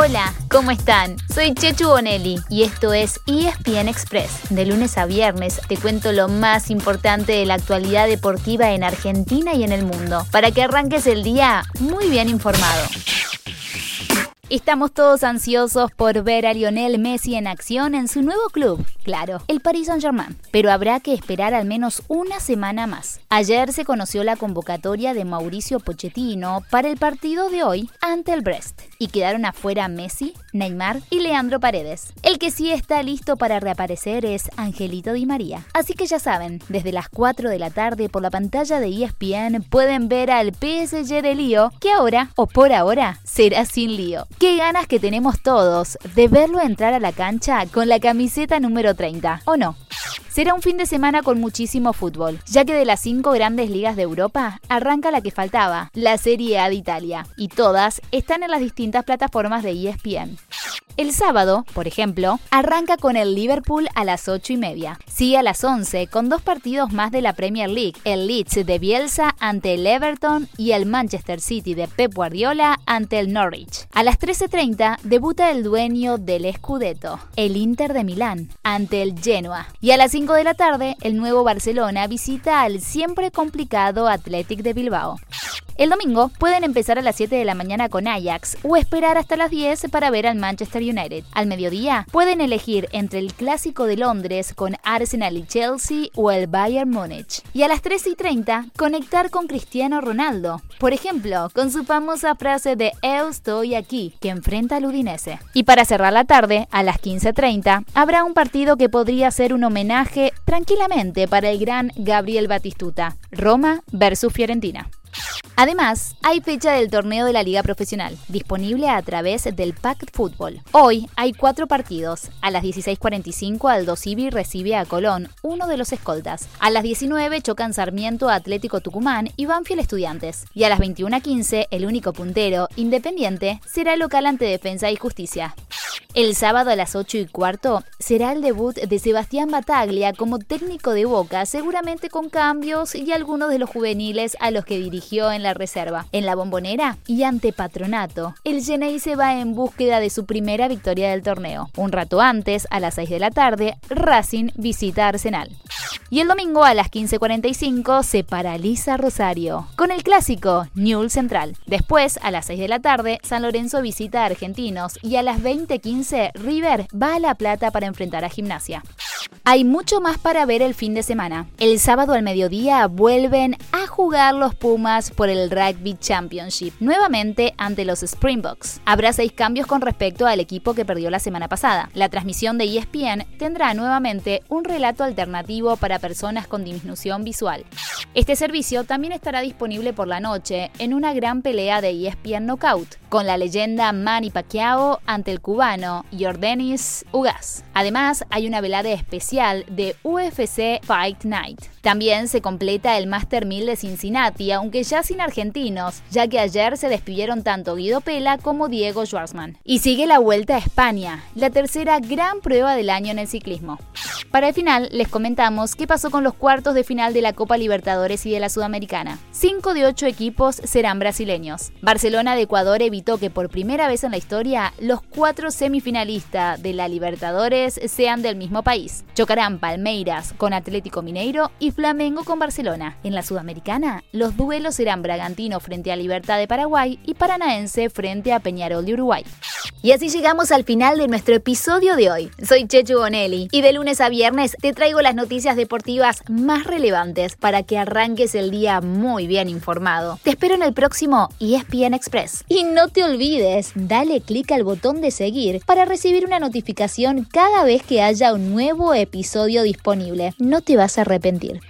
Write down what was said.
Hola, ¿cómo están? Soy Chechu Bonelli y esto es ESPN Express. De lunes a viernes te cuento lo más importante de la actualidad deportiva en Argentina y en el mundo, para que arranques el día muy bien informado. Estamos todos ansiosos por ver a Lionel Messi en acción en su nuevo club, claro, el Paris Saint-Germain, pero habrá que esperar al menos una semana más. Ayer se conoció la convocatoria de Mauricio Pochettino para el partido de hoy ante el Brest y quedaron afuera Messi, Neymar y Leandro Paredes. El que sí está listo para reaparecer es Angelito Di María. Así que ya saben, desde las 4 de la tarde por la pantalla de ESPN pueden ver al PSG de Lío, que ahora, o por ahora, será sin lío. Qué ganas que tenemos todos de verlo entrar a la cancha con la camiseta número 30, ¿o no? Será un fin de semana con muchísimo fútbol, ya que de las cinco grandes ligas de Europa arranca la que faltaba, la Serie A de Italia, y todas están en las distintas plataformas de ESPN. El sábado, por ejemplo, arranca con el Liverpool a las 8 y media. Sigue a las 11 con dos partidos más de la Premier League, el Leeds de Bielsa ante el Everton y el Manchester City de Pep Guardiola ante el Norwich. A las 13.30 debuta el dueño del Scudetto, el Inter de Milán, ante el Genoa. Y a las 5 de la tarde, el nuevo Barcelona visita al siempre complicado Athletic de Bilbao. El domingo pueden empezar a las 7 de la mañana con Ajax o esperar hasta las 10 para ver al Manchester United. Al mediodía pueden elegir entre el clásico de Londres con Arsenal y Chelsea o el Bayern Múnich. Y a las 3 y 30 conectar con Cristiano Ronaldo. Por ejemplo, con su famosa frase de Eu estoy aquí, que enfrenta al Udinese. Y para cerrar la tarde, a las 15.30, habrá un partido que podría ser un homenaje tranquilamente para el gran Gabriel Batistuta. Roma versus Fiorentina. Además, hay fecha del torneo de la Liga Profesional, disponible a través del Pact Fútbol. Hoy hay cuatro partidos. A las 16.45 Aldo Civi recibe a Colón, uno de los escoltas. A las 19 chocan Sarmiento Atlético Tucumán y Banfield Estudiantes. Y a las 21.15 el único puntero, Independiente, será local ante Defensa y Justicia. El sábado a las 8 y cuarto será el debut de Sebastián Bataglia como técnico de Boca, seguramente con cambios y algunos de los juveniles a los que dirigió en la reserva. En la bombonera y ante Patronato, el Genei se va en búsqueda de su primera victoria del torneo. Un rato antes, a las 6 de la tarde, Racing visita Arsenal. Y el domingo a las 15.45 se paraliza Rosario con el clásico Newell Central. Después, a las 6 de la tarde, San Lorenzo visita a Argentinos y a las 20.15 River va a La Plata para enfrentar a Gimnasia. Hay mucho más para ver el fin de semana. El sábado al mediodía vuelven a jugar los Pumas por el Rugby Championship, nuevamente ante los Springboks. Habrá seis cambios con respecto al equipo que perdió la semana pasada. La transmisión de ESPN tendrá nuevamente un relato alternativo para personas con disminución visual. Este servicio también estará disponible por la noche en una gran pelea de ESPN Knockout, con la leyenda Manny Pacquiao ante el cubano Jordanis Ugas. Además, hay una velada especial de UFC Fight Night. También se completa el Master 1000 de Cincinnati, aunque ya sin argentinos, ya que ayer se despidieron tanto Guido Pela como Diego Schwartzman. Y sigue la Vuelta a España, la tercera gran prueba del año en el ciclismo. Para el final, les comentamos qué pasó con los cuartos de final de la Copa Y de la Sudamericana. Cinco de ocho equipos serán brasileños. Barcelona de Ecuador evitó que por primera vez en la historia los cuatro semifinalistas de la Libertadores sean del mismo país. Chocarán Palmeiras con Atlético Mineiro y Flamengo con Barcelona. En la Sudamericana, los duelos serán Bragantino frente a Libertad de Paraguay y Paranaense frente a Peñarol de Uruguay. Y así llegamos al final de nuestro episodio de hoy. Soy Chechu Bonelli y de lunes a viernes te traigo las noticias deportivas más relevantes para que arranques el día muy bien informado. Te espero en el próximo ESPN Express. Y no te olvides, dale clic al botón de seguir para recibir una notificación cada vez que haya un nuevo episodio disponible. No te vas a arrepentir.